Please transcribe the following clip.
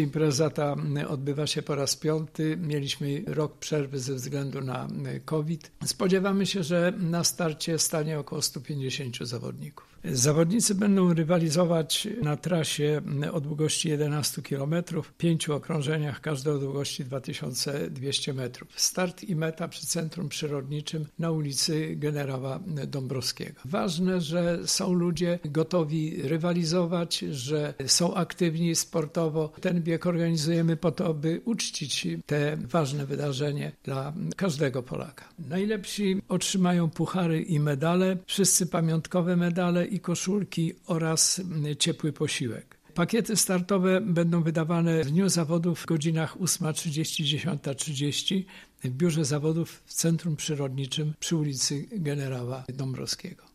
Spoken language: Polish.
Impreza ta odbywa się po raz piąty. Mieliśmy rok przerwy ze względu na COVID. Spodziewamy się, że na starcie stanie około 150 zawodników. Zawodnicy będą rywalizować na trasie o długości 11 km, w pięciu okrążeniach, każde o długości 2200 metrów. Start i meta przy Centrum Przyrodniczym na ulicy Generała Dąbrowskiego. Ważne, że są ludzie gotowi rywalizować, że są aktywni sportowo. Ten bieg organizujemy po to, by uczcić te ważne wydarzenie dla każdego Polaka. Najlepsi otrzymają puchary i medale, wszyscy pamiątkowe medale i koszulki oraz ciepły posiłek. Pakiety startowe będą wydawane w dniu zawodów w godzinach 8.30-10.30 w biurze zawodów w Centrum Przyrodniczym przy ulicy Generała Dąbrowskiego.